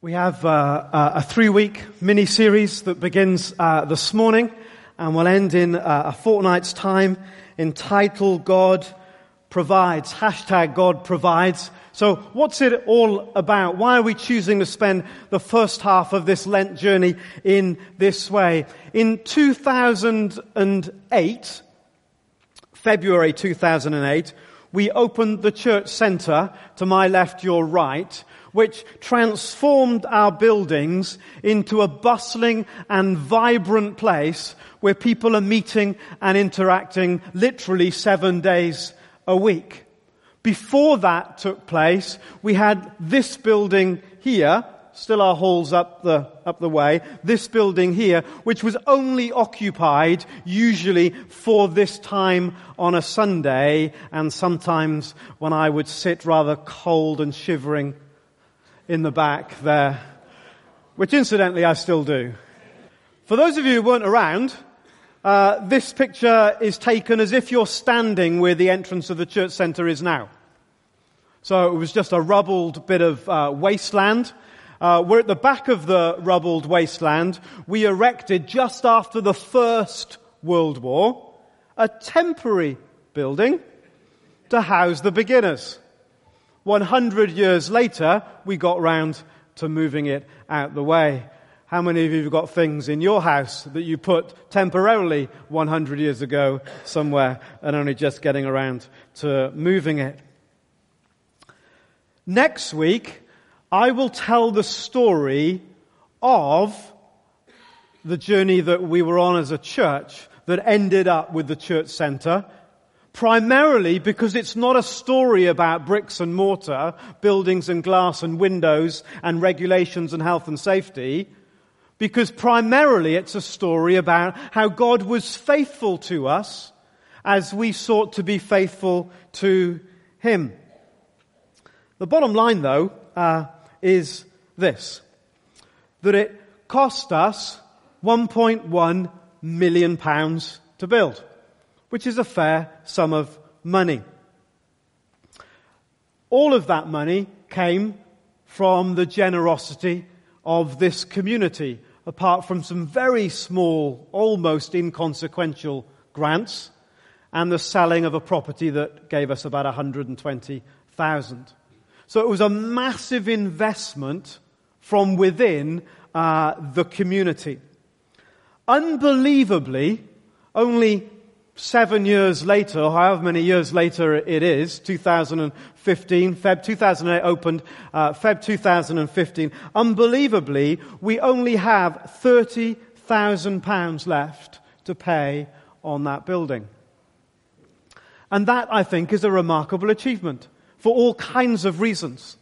We have uh, a three week mini series that begins uh, this morning and will end in uh, a fortnight's time entitled God Provides. Hashtag God Provides. So what's it all about? Why are we choosing to spend the first half of this Lent journey in this way? In 2008, February 2008, we opened the church centre to my left, your right, which transformed our buildings into a bustling and vibrant place where people are meeting and interacting literally seven days a week. Before that took place, we had this building here, still our halls up the, up the way, this building here, which was only occupied usually for this time on a Sunday and sometimes when I would sit rather cold and shivering in the back there, which incidentally I still do. For those of you who weren't around, uh, this picture is taken as if you're standing where the entrance of the church centre is now. So it was just a rubbled bit of uh, wasteland. Uh, we're at the back of the rubbled wasteland. We erected just after the First World War a temporary building to house the beginners. 100 years later, we got round to moving it out the way. How many of you have got things in your house that you put temporarily 100 years ago somewhere and only just getting around to moving it? Next week, I will tell the story of the journey that we were on as a church that ended up with the church center primarily because it's not a story about bricks and mortar, buildings and glass and windows and regulations and health and safety, because primarily it's a story about how God was faithful to us as we sought to be faithful to Him. The bottom line though, uh, is this. That it cost us 1.1 million pounds to build which is a fair sum of money. All of that money came from the generosity of this community, apart from some very small, almost inconsequential grants and the selling of a property that gave us about 120,000. So it was a massive investment from within uh, the community. Unbelievably, only seven years later, however many years later it is, 2015, Feb 2008 opened, uh, Feb 2015, unbelievably, we only have 30,000 pounds left to pay on that building. And that, I think, is a remarkable achievement for all kinds of reasons.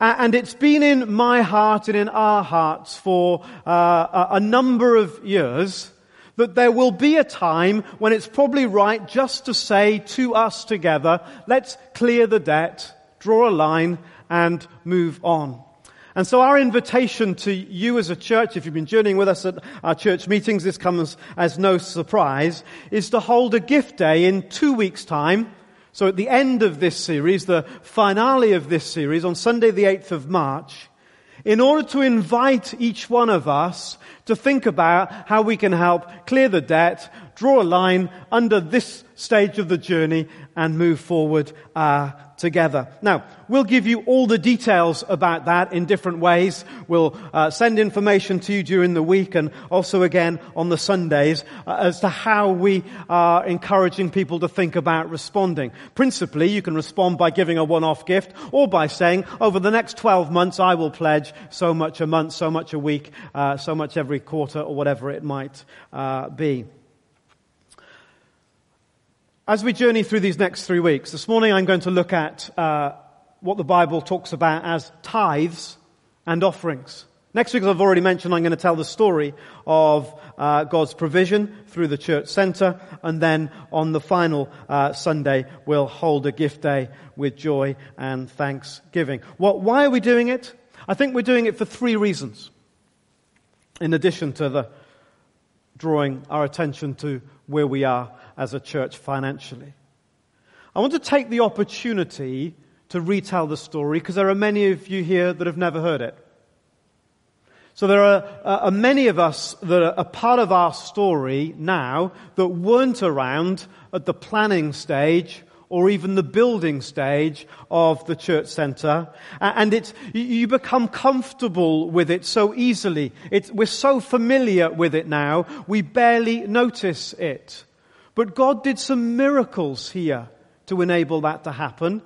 And it's been in my heart and in our hearts for uh, a number of years that there will be a time when it's probably right just to say to us together, let's clear the debt, draw a line, and move on. And so our invitation to you as a church, if you've been journeying with us at our church meetings, this comes as no surprise, is to hold a gift day in two weeks time. So at the end of this series, the finale of this series, on Sunday the 8th of March, in order to invite each one of us to think about how we can help clear the debt, draw a line under this stage of the journey and move forward uh, together. Now, we'll give you all the details about that in different ways. We'll uh, send information to you during the week and also again on the Sundays uh, as to how we are encouraging people to think about responding. Principally, you can respond by giving a one-off gift or by saying, over the next 12 months, I will pledge so much a month, so much a week, uh, so much every quarter, or whatever it might uh, be. As we journey through these next three weeks, this morning I'm going to look at uh, what the Bible talks about as tithes and offerings. Next week, as I've already mentioned, I'm going to tell the story of uh, God's provision through the church center, and then on the final uh, Sunday, we'll hold a gift day with joy and thanksgiving. What, why are we doing it? I think we're doing it for three reasons. In addition to the drawing our attention to where we are as a church financially. I want to take the opportunity to retell the story because there are many of you here that have never heard it. So there are, uh, many of us that are a part of our story now that weren't around at the planning stage or even the building stage of the church center. And it's, you become comfortable with it so easily. It's, we're so familiar with it now, we barely notice it. But God did some miracles here to enable that to happen.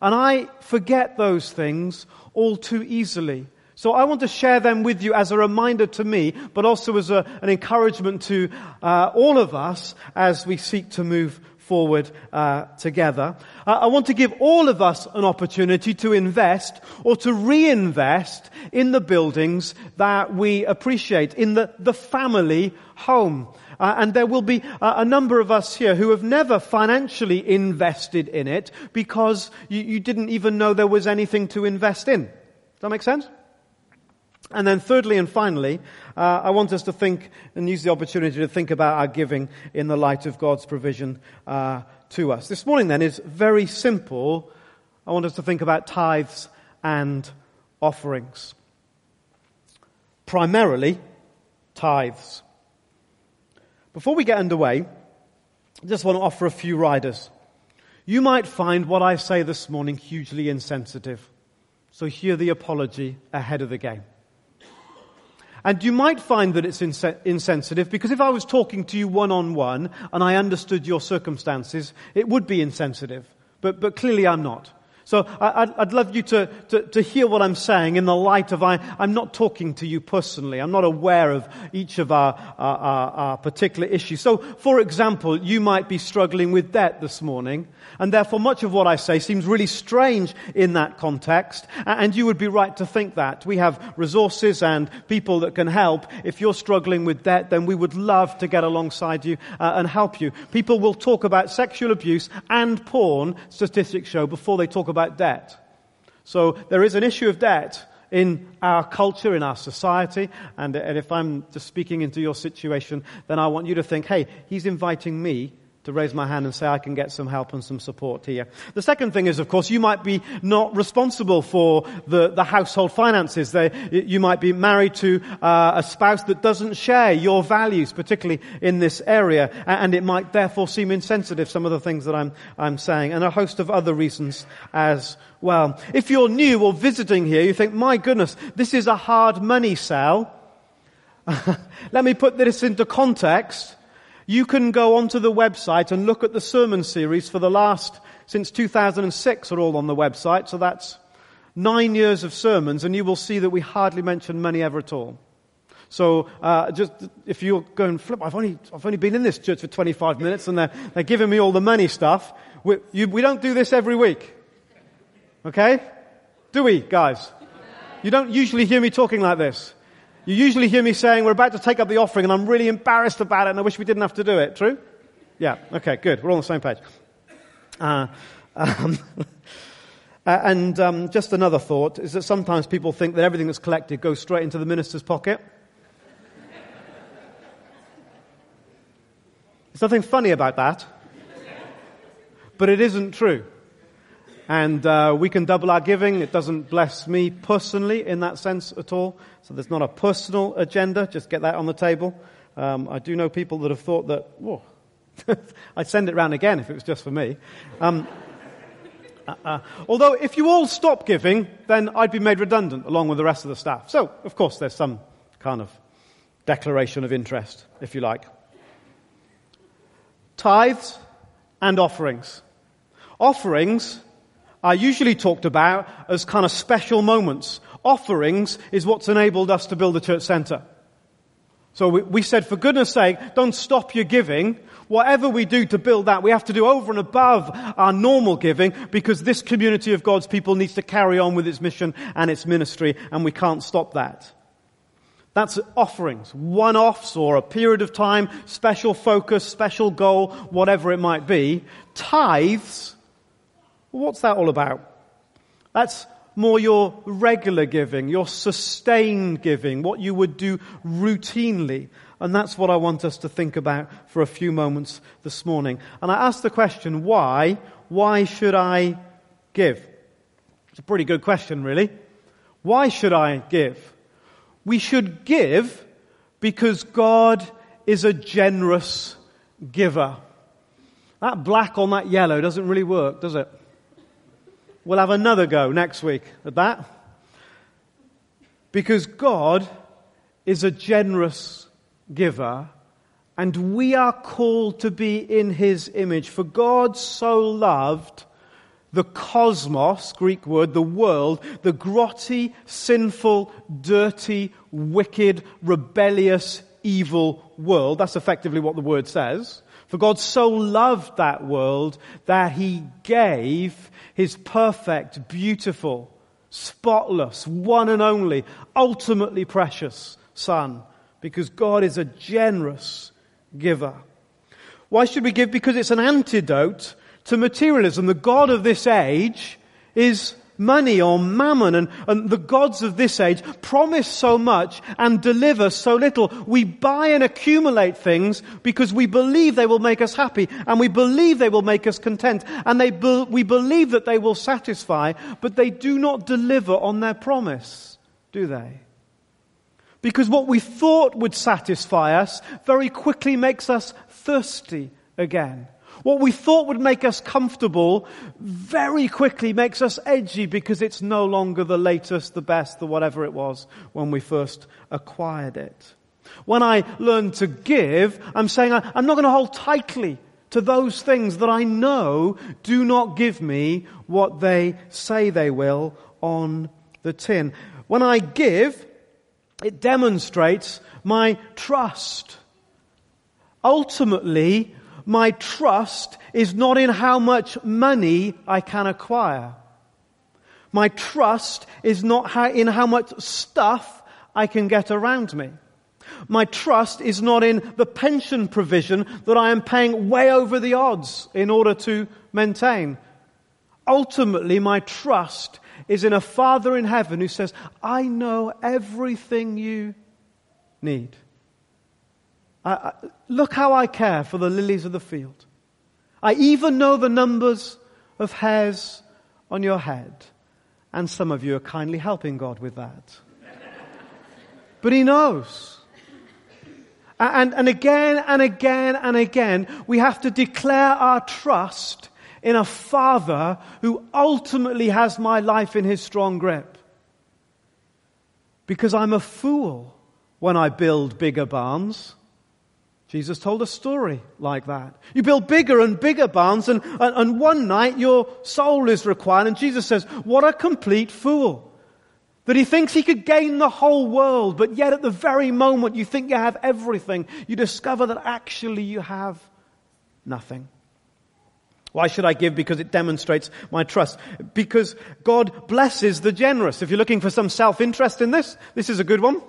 And I forget those things all too easily. So I want to share them with you as a reminder to me, but also as a, an encouragement to uh, all of us as we seek to move forward uh, together. Uh, I want to give all of us an opportunity to invest or to reinvest in the buildings that we appreciate, in the, the family home. Uh, and there will be uh, a number of us here who have never financially invested in it because you, you didn't even know there was anything to invest in. Does that make sense? And then thirdly and finally, uh, I want us to think and use the opportunity to think about our giving in the light of God's provision uh, to us. This morning then is very simple. I want us to think about tithes and offerings. Primarily, tithes. Before we get underway, I just want to offer a few riders. You might find what I say this morning hugely insensitive. So hear the apology ahead of the game. And you might find that it's insensitive because if I was talking to you one on one and I understood your circumstances, it would be insensitive. But, but clearly I'm not. So I, would love you to, to, to, hear what I'm saying in the light of I, I'm not talking to you personally. I'm not aware of each of our, our, our, our particular issues. So, for example, you might be struggling with debt this morning, and therefore much of what I say seems really strange in that context, and you would be right to think that. We have resources and people that can help. If you're struggling with debt, then we would love to get alongside you uh, and help you. People will talk about sexual abuse and porn, statistics show, before they talk about debt. So there is an issue of debt in our culture, in our society, and, and if I'm just speaking into your situation, then I want you to think, hey, he's inviting me to raise my hand and say I can get some help and some support here. The second thing is, of course, you might be not responsible for the, the household finances. They, you might be married to uh, a spouse that doesn't share your values, particularly in this area, and it might therefore seem insensitive, some of the things that I'm, I'm saying, and a host of other reasons as well. If you're new or visiting here, you think, my goodness, this is a hard money sell. Let me put this into context. You can go onto the website and look at the sermon series for the last, since 2006 are all on the website, so that's nine years of sermons, and you will see that we hardly mention money ever at all. So, uh, just if you're going flip, I've only, I've only been in this church for 25 minutes and they're, they're giving me all the money stuff. We, you, we don't do this every week. Okay? Do we, guys? You don't usually hear me talking like this. You usually hear me saying, we're about to take up the offering and I'm really embarrassed about it and I wish we didn't have to do it. True? Yeah. Okay, good. We're all on the same page. Uh, um, and um, just another thought is that sometimes people think that everything that's collected goes straight into the minister's pocket. There's nothing funny about that. But it isn't true and uh, we can double our giving. It doesn't bless me personally in that sense at all. So there's not a personal agenda. Just get that on the table. Um, I do know people that have thought that, whoa, I'd send it round again if it was just for me. Um, uh, uh, although if you all stop giving, then I'd be made redundant along with the rest of the staff. So, of course, there's some kind of declaration of interest, if you like. Tithes and offerings. Offerings are usually talked about as kind of special moments. Offerings is what's enabled us to build the church center. So we, we, said, for goodness sake, don't stop your giving. Whatever we do to build that, we have to do over and above our normal giving because this community of God's people needs to carry on with its mission and its ministry and we can't stop that. That's offerings, one-offs or a period of time, special focus, special goal, whatever it might be. Tithes well, what's that all about? That's more your regular giving, your sustained giving, what you would do routinely. And that's what I want us to think about for a few moments this morning. And I ask the question, why? Why should I give? It's a pretty good question, really. Why should I give? We should give because God is a generous giver. That black on that yellow doesn't really work, does it? We'll have another go next week at that. Because God is a generous giver and we are called to be in his image. For God so loved the cosmos, Greek word, the world, the grotty, sinful, dirty, wicked, rebellious, evil world. That's effectively what the word says. For God so loved that world that he gave his perfect, beautiful, spotless, one and only, ultimately precious Son. Because God is a generous giver. Why should we give? Because it's an antidote to materialism. The God of this age is money or mammon and, and, the gods of this age promise so much and deliver so little. We buy and accumulate things because we believe they will make us happy and we believe they will make us content and they be, we believe that they will satisfy, but they do not deliver on their promise, do they? Because what we thought would satisfy us very quickly makes us thirsty again. What we thought would make us comfortable very quickly makes us edgy because it's no longer the latest, the best, the whatever it was when we first acquired it. When I learn to give, I'm saying I'm not going to hold tightly to those things that I know do not give me what they say they will on the tin. When I give, it demonstrates my trust. Ultimately, my trust is not in how much money I can acquire. My trust is not in how much stuff I can get around me. My trust is not in the pension provision that I am paying way over the odds in order to maintain. Ultimately, my trust is in a Father in heaven who says, I know everything you need. I, I, look how I care for the lilies of the field. I even know the numbers of hairs on your head. And some of you are kindly helping God with that. but He knows. And, and again and again and again, we have to declare our trust in a father who ultimately has my life in his strong grip. Because I'm a fool when I build bigger barns. Jesus told a story like that. You build bigger and bigger barns, and, and, and, one night your soul is required, and Jesus says, What a complete fool. That he thinks he could gain the whole world, but yet at the very moment you think you have everything, you discover that actually you have nothing. Why should I give? Because it demonstrates my trust. Because God blesses the generous. If you're looking for some self-interest in this, this is a good one.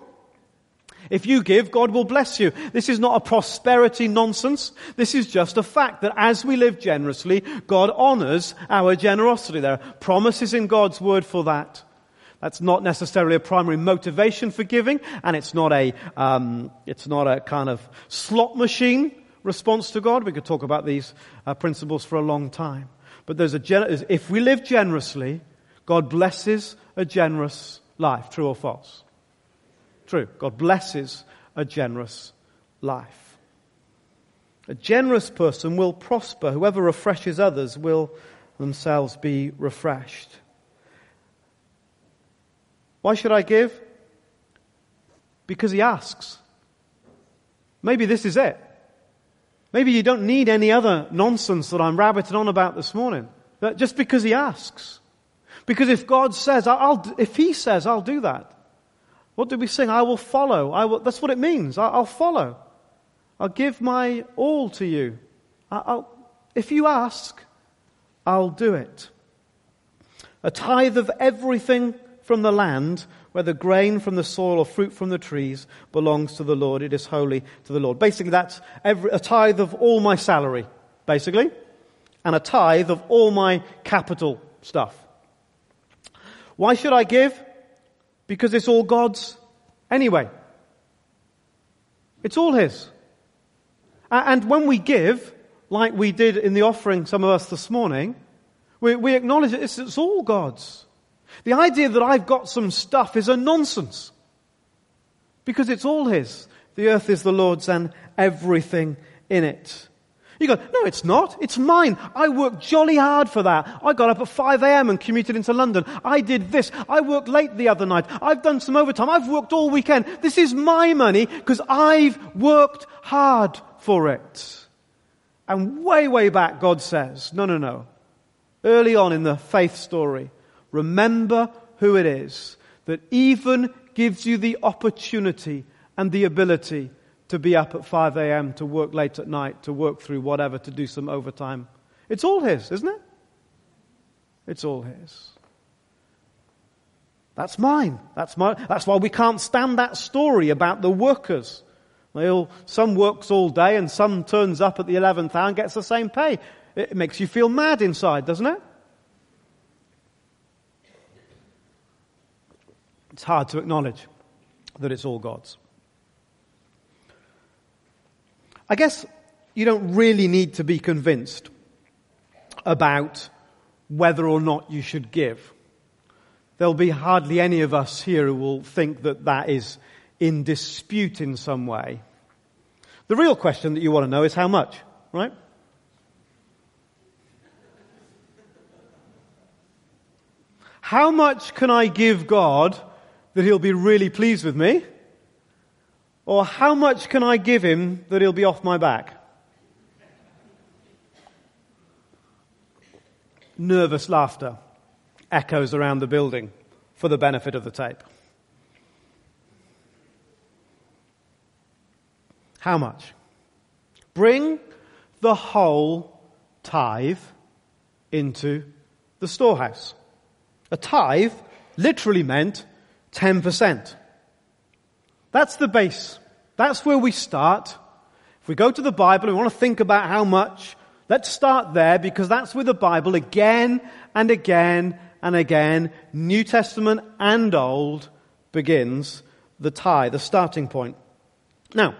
If you give, God will bless you. This is not a prosperity nonsense. This is just a fact that as we live generously, God honors our generosity. There are promises in God's word for that. That's not necessarily a primary motivation for giving, and it's not a, um, it's not a kind of slot machine response to God. We could talk about these uh, principles for a long time. But there's a, if we live generously, God blesses a generous life. True or false? True. God blesses a generous life. A generous person will prosper. Whoever refreshes others will themselves be refreshed. Why should I give? Because he asks. Maybe this is it. Maybe you don't need any other nonsense that I'm rabbiting on about this morning. Just because he asks. Because if God says, I'll, if he says, I'll do that. What do we sing? I will follow. I will, that's what it means. I, will follow. I'll give my all to you. I'll, if you ask, I'll do it. A tithe of everything from the land whether grain from the soil or fruit from the trees belongs to the Lord. It is holy to the Lord. Basically, that's every, a tithe of all my salary, basically, and a tithe of all my capital stuff. Why should I give? Because it's all God's anyway. It's all His. And when we give, like we did in the offering, some of us this morning, we, we acknowledge that it's, it's all God's. The idea that I've got some stuff is a nonsense. Because it's all His. The earth is the Lord's and everything in it. You go, no, it's not. It's mine. I worked jolly hard for that. I got up at 5 a.m. and commuted into London. I did this. I worked late the other night. I've done some overtime. I've worked all weekend. This is my money because I've worked hard for it. And way, way back, God says, no, no, no. Early on in the faith story, remember who it is that even gives you the opportunity and the ability to be up at 5 a.m., to work late at night, to work through whatever, to do some overtime. It's all His, isn't it? It's all His. That's mine. That's, my, that's why we can't stand that story about the workers. They all, some works all day and some turns up at the 11th hour and gets the same pay. It makes you feel mad inside, doesn't it? It's hard to acknowledge that it's all God's. I guess you don't really need to be convinced about whether or not you should give. There'll be hardly any of us here who will think that that is in dispute in some way. The real question that you want to know is how much, right? How much can I give God that He'll be really pleased with me? Or how much can I give him that he'll be off my back? Nervous laughter echoes around the building for the benefit of the tape. How much? Bring the whole tithe into the storehouse. A tithe literally meant 10%. That's the base. That's where we start. If we go to the Bible and we want to think about how much, let's start there because that's where the Bible again and again and again, New Testament and Old, begins the tithe, the starting point. Now,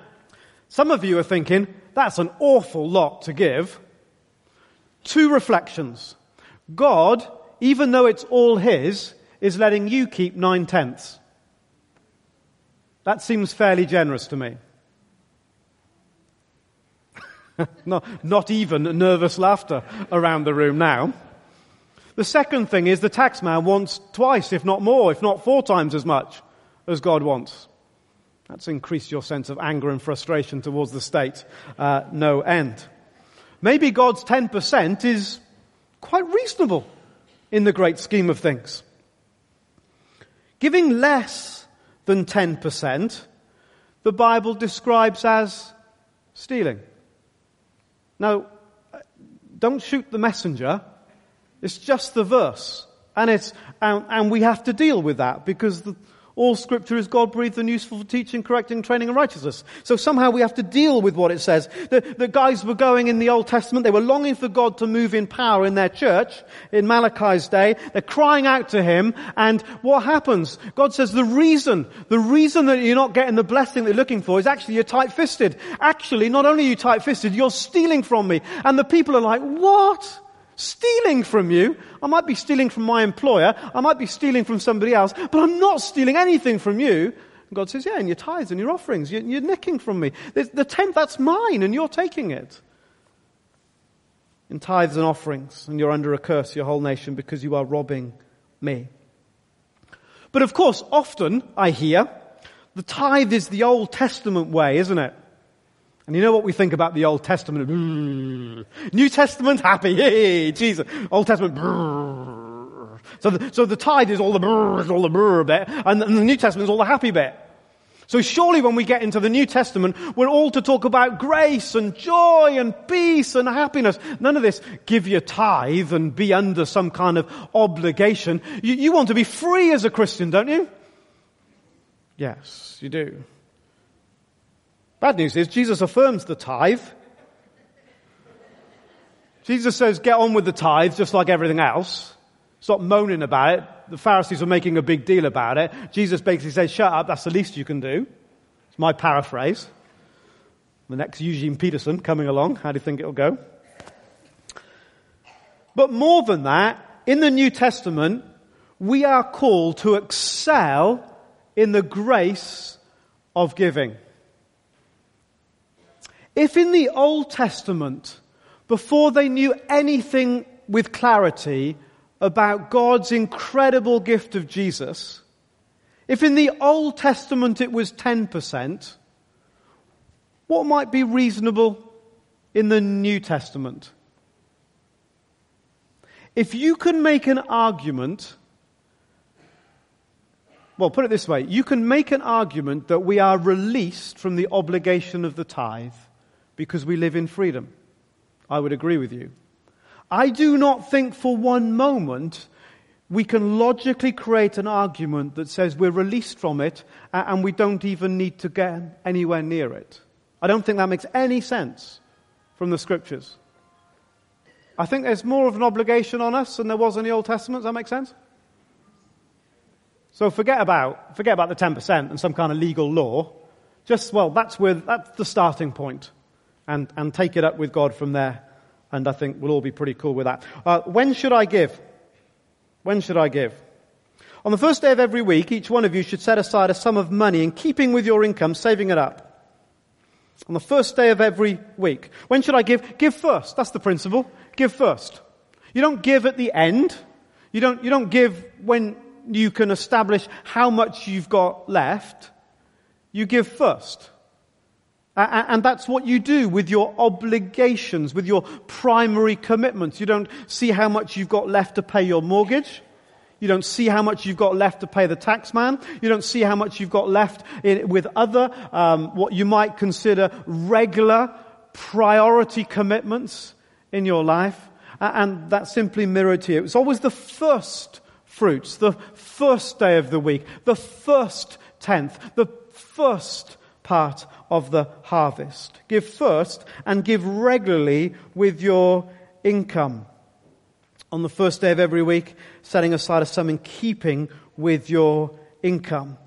some of you are thinking, that's an awful lot to give. Two reflections. God, even though it's all His, is letting you keep nine tenths. That seems fairly generous to me. not, even nervous laughter around the room now. The second thing is the taxman wants twice, if not more, if not four times as much as God wants. That's increased your sense of anger and frustration towards the state. Uh, no end. Maybe God's 10% is quite reasonable in the great scheme of things. Giving less than 10%, the Bible describes as stealing. Now, don't shoot the messenger. It's just the verse. And it's, and, and we have to deal with that because the, all scripture is God breathed and useful for teaching, correcting, training and righteousness. So somehow we have to deal with what it says. The, the guys were going in the Old Testament, they were longing for God to move in power in their church, in Malachi's day. They're crying out to Him, and what happens? God says the reason, the reason that you're not getting the blessing that you're looking for is actually you're tight-fisted. Actually, not only are you tight-fisted, you're stealing from me. And the people are like, what? Stealing from you. I might be stealing from my employer. I might be stealing from somebody else, but I'm not stealing anything from you. And God says, yeah, and your tithes and your offerings, you're, you're nicking from me. The, the tenth, that's mine, and you're taking it. In tithes and offerings, and you're under a curse, your whole nation, because you are robbing me. But of course, often I hear, the tithe is the Old Testament way, isn't it? And you know what we think about the Old Testament? New Testament, happy, hey, Jesus. Old Testament, so the, so the tithe is all the brrr, all the bit, and the New Testament is all the happy bit. So surely when we get into the New Testament, we're all to talk about grace and joy and peace and happiness. None of this give your tithe and be under some kind of obligation. You, you want to be free as a Christian, don't you? Yes, you do. Bad news is Jesus affirms the tithe. Jesus says, get on with the tithe just like everything else. Stop moaning about it. The Pharisees were making a big deal about it. Jesus basically says, shut up, that's the least you can do. It's my paraphrase. The next Eugene Peterson coming along. How do you think it'll go? But more than that, in the New Testament, we are called to excel in the grace of giving. If in the Old Testament, before they knew anything with clarity about God's incredible gift of Jesus, if in the Old Testament it was 10%, what might be reasonable in the New Testament? If you can make an argument, well, put it this way, you can make an argument that we are released from the obligation of the tithe because we live in freedom. I would agree with you. I do not think for one moment we can logically create an argument that says we're released from it uh, and we don't even need to get anywhere near it. I don't think that makes any sense from the scriptures. I think there's more of an obligation on us than there was in the Old Testament. Does that make sense? So forget about, forget about the 10% and some kind of legal law. Just, well, that's where, that's the starting point. And, and take it up with God from there. And I think we'll all be pretty cool with that. Uh, when should I give? When should I give? On the first day of every week, each one of you should set aside a sum of money in keeping with your income, saving it up. On the first day of every week. When should I give? Give first. That's the principle. Give first. You don't give at the end. You don't, you don't give when you can establish how much you've got left. You give first. And that's what you do with your obligations, with your primary commitments. You don't see how much you've got left to pay your mortgage. You don't see how much you've got left to pay the tax man. You don't see how much you've got left in, with other, um, what you might consider regular priority commitments in your life. And that's simply mirrored you. It's always the first fruits, the first day of the week, the first tenth, the first part of the harvest. Give first and give regularly with your income. On the first day of every week, setting aside a sum in keeping with your income.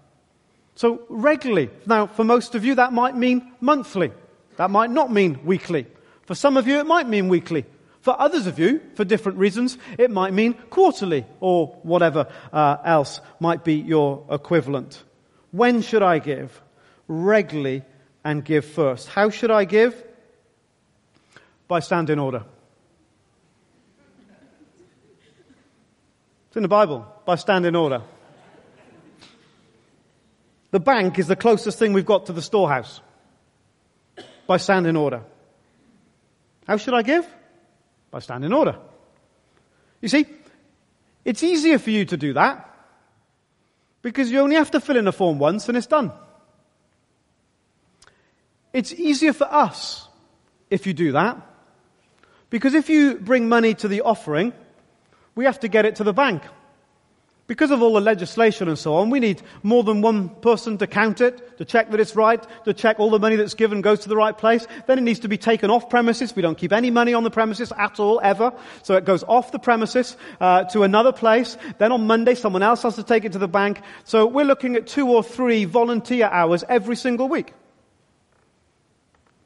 So regularly. Now, for most of you, that might mean monthly. That might not mean weekly. For some of you, it might mean weekly. For others of you, for different reasons, it might mean quarterly or whatever uh, else might be your equivalent. When should I give? Regularly and give first. How should I give? By standing order. It's in the Bible. By standing order. The bank is the closest thing we've got to the storehouse. By standing order. How should I give? By standing order. You see, it's easier for you to do that because you only have to fill in a form once and it's done. It's easier for us if you do that. Because if you bring money to the offering, we have to get it to the bank. Because of all the legislation and so on, we need more than one person to count it, to check that it's right, to check all the money that's given goes to the right place. Then it needs to be taken off premises. We don't keep any money on the premises at all, ever. So it goes off the premises uh, to another place. Then on Monday, someone else has to take it to the bank. So we're looking at two or three volunteer hours every single week.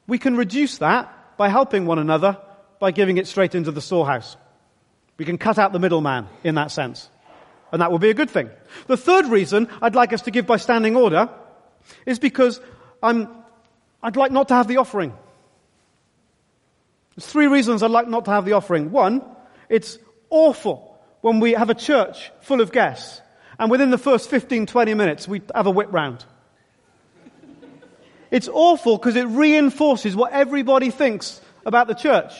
We can reduce that by helping one another by giving it straight into the storehouse. We can cut out the middleman in that sense. And that will be a good thing. The third reason I'd like us to give by standing order is because I'm, I'd like not to have the offering. There's three reasons I'd like not to have the offering. One, it's awful when we have a church full of guests and within the first 15, 20 minutes we have a whip round. It's awful because it reinforces what everybody thinks about the church.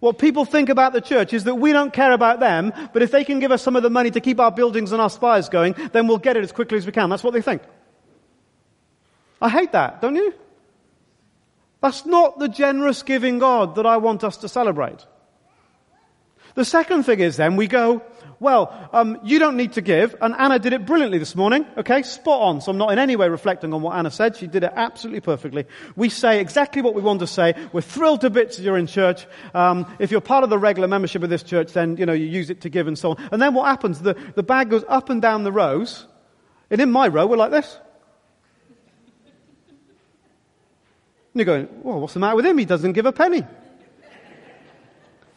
What people think about the church is that we don't care about them, but if they can give us some of the money to keep our buildings and our spires going, then we'll get it as quickly as we can. That's what they think. I hate that, don't you? That's not the generous giving God that I want us to celebrate. The second thing is then we go, well, um, you don't need to give, and Anna did it brilliantly this morning, okay? Spot on. So I'm not in any way reflecting on what Anna said. She did it absolutely perfectly. We say exactly what we want to say. We're thrilled to bits that you're in church. Um, if you're part of the regular membership of this church, then, you know, you use it to give and so on. And then what happens? The, the bag goes up and down the rows, and in my row, we're like this. And you're going, well, what's the matter with him? He doesn't give a penny.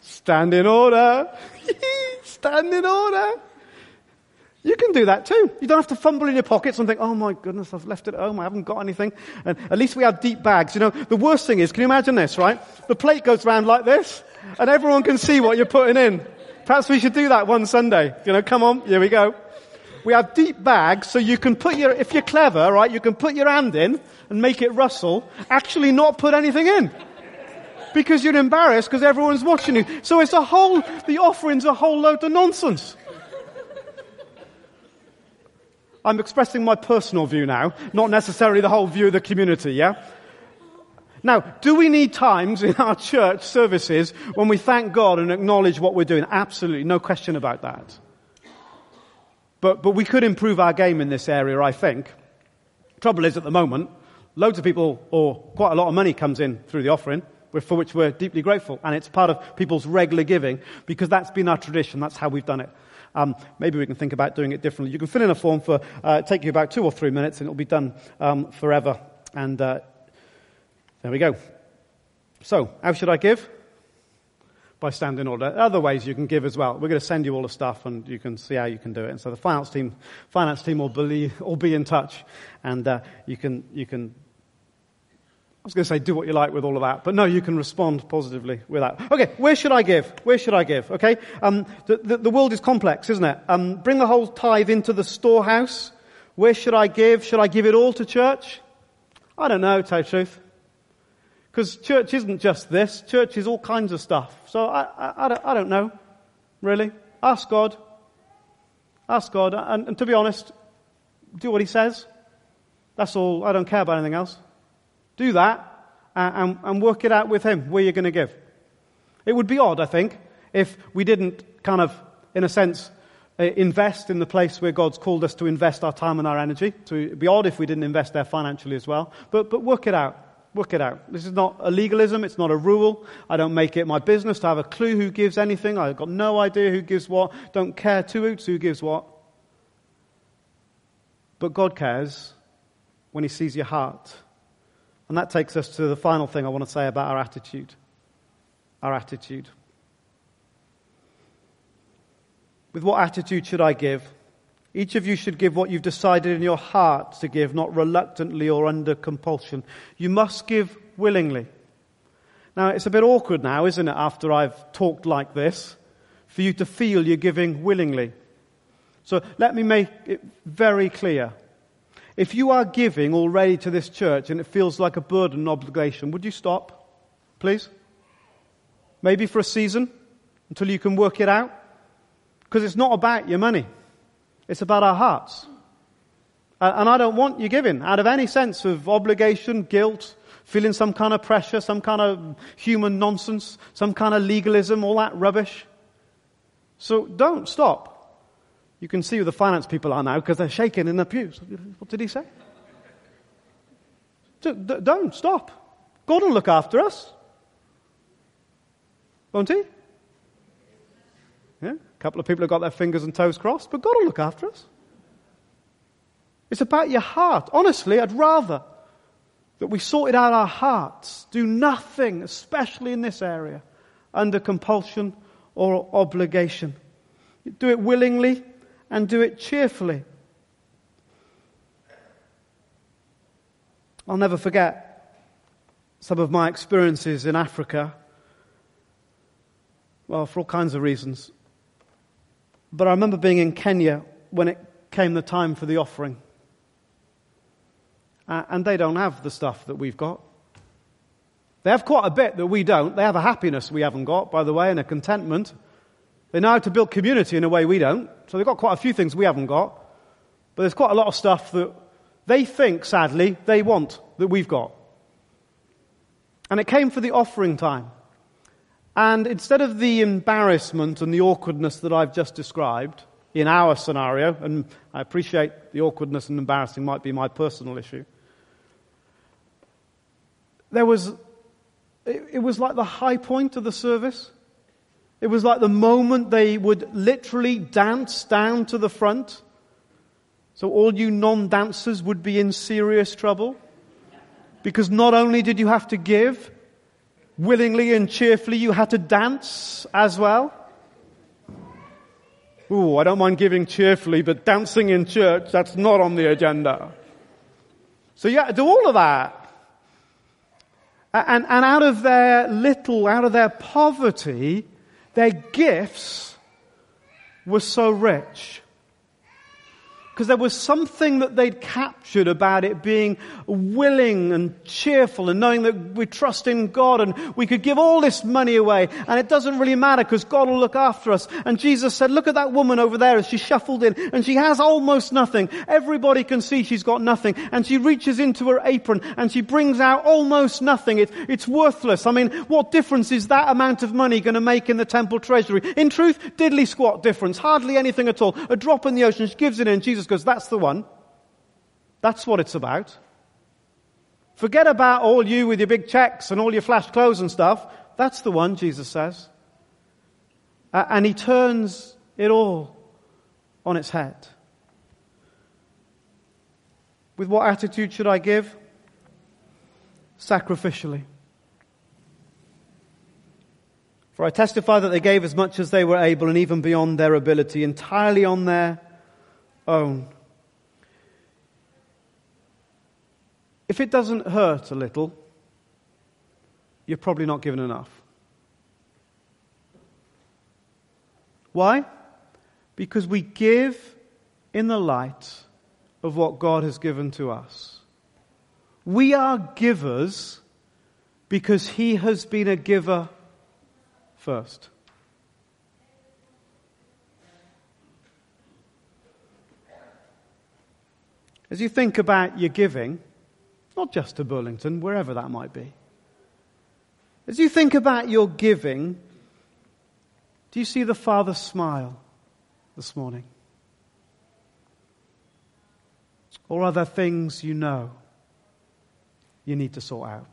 Stand in order. Stand in order. You can do that too. You don't have to fumble in your pockets and think, oh my goodness, I've left it at home. I haven't got anything. And at least we have deep bags. You know, the worst thing is, can you imagine this, right? The plate goes round like this and everyone can see what you're putting in. Perhaps we should do that one Sunday. You know, come on, here we go. We have deep bags so you can put your, if you're clever, right, you can put your hand in and make it rustle, actually not put anything in. Because you're embarrassed because everyone's watching you. So it's a whole, the offering's a whole load of nonsense. I'm expressing my personal view now, not necessarily the whole view of the community, yeah? Now, do we need times in our church services when we thank God and acknowledge what we're doing? Absolutely, no question about that. But, but we could improve our game in this area, I think. Trouble is, at the moment, loads of people, or quite a lot of money comes in through the offering, for which we're deeply grateful. And it's part of people's regular giving because that's been our tradition. That's how we've done it. Um, maybe we can think about doing it differently. You can fill in a form for, uh, take you about two or three minutes and it'll be done um, forever. And uh, there we go. So, how should I give? By standing order. Other ways you can give as well. We're going to send you all the stuff and you can see how you can do it. And so the finance team, finance team will, believe, will be in touch and uh, you, can, you can was going to say do what you like with all of that, but no, you can respond positively with that. Okay, where should I give? Where should I give? Okay, um, the, the, the, world is complex, isn't it? Um, bring the whole tithe into the storehouse. Where should I give? Should I give it all to church? I don't know, tell you truth. Because church isn't just this. Church is all kinds of stuff. So I, I, I, don't, I don't know, really. Ask God. Ask God. And, and to be honest, do what He says. That's all. I don't care about anything else. Do that and, and work it out with Him where you're going to give. It would be odd, I think, if we didn't kind of, in a sense, uh, invest in the place where God's called us to invest our time and our energy. It'd be odd if we didn't invest there financially as well. But, but work it out. Work it out. This is not a legalism. It's not a rule. I don't make it my business to have a clue who gives anything. I've got no idea who gives what. Don't care two hoots who gives what. But God cares when He sees your heart. And that takes us to the final thing I want to say about our attitude. Our attitude. With what attitude should I give? Each of you should give what you've decided in your heart to give, not reluctantly or under compulsion. You must give willingly. Now, it's a bit awkward now, isn't it, after I've talked like this, for you to feel you're giving willingly. So let me make it very clear. If you are giving already to this church and it feels like a burden and obligation, would you stop, please? Maybe for a season until you can work it out? Because it's not about your money. It's about our hearts. And I don't want you giving out of any sense of obligation, guilt, feeling some kind of pressure, some kind of human nonsense, some kind of legalism, all that rubbish. So don't stop. You can see who the finance people are now because they're shaking in their pews. What did he say? Don't stop. God will look after us. Won't he? Yeah? A couple of people have got their fingers and toes crossed, but God will look after us. It's about your heart. Honestly, I'd rather that we sorted out our hearts, do nothing, especially in this area, under compulsion or obligation. Do it willingly and do it cheerfully. I'll never forget some of my experiences in Africa. Well, for all kinds of reasons. But I remember being in Kenya when it came the time for the offering. Uh, and they don't have the stuff that we've got. They have quite a bit that we don't. They have a happiness we haven't got, by the way, and a contentment. They know how to build community in a way we don't. So they've got quite a few things we haven't got. But there's quite a lot of stuff that they think, sadly, they want that we've got. And it came for the offering time. And instead of the embarrassment and the awkwardness that I've just described in our scenario, and I appreciate the awkwardness and embarrassing might be my personal issue, there was, it, it was like the high point of the service. It was like the moment they would literally dance down to the front. So all you non-dancers would be in serious trouble. Because not only did you have to give willingly and cheerfully, you had to dance as well. Ooh, I don't mind giving cheerfully, but dancing in church, that's not on the agenda. So yeah, do all of that. And, and out of their little, out of their poverty, their gifts were so rich because there was something that they'd captured about it being willing and cheerful and knowing that we trust in God and we could give all this money away and it doesn't really matter because God will look after us. And Jesus said, look at that woman over there as she shuffled in and she has almost nothing. Everybody can see she's got nothing and she reaches into her apron and she brings out almost nothing. It, it's worthless. I mean, what difference is that amount of money going to make in the temple treasury? In truth, diddly squat difference. Hardly anything at all. A drop in the ocean. She gives it in. Jesus goes, That's the one. That's what it's about. Forget about all you with your big checks and all your flash clothes and stuff. That's the one, Jesus says. Uh, and he turns it all on its head. With what attitude should I give? Sacrificially. For I testify that they gave as much as they were able and even beyond their ability, entirely on their own. If it doesn't hurt a little, you're probably not given enough. Why? Because we give in the light of what God has given to us. We are givers because He has been a giver first. As you think about your giving, not just to Burlington, wherever that might be, as you think about your giving, do you see the Father smile this morning? Or are there things you know you need to sort out?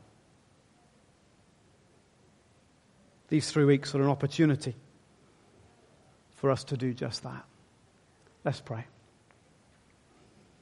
These three weeks are an opportunity for us to do just that. Let's pray.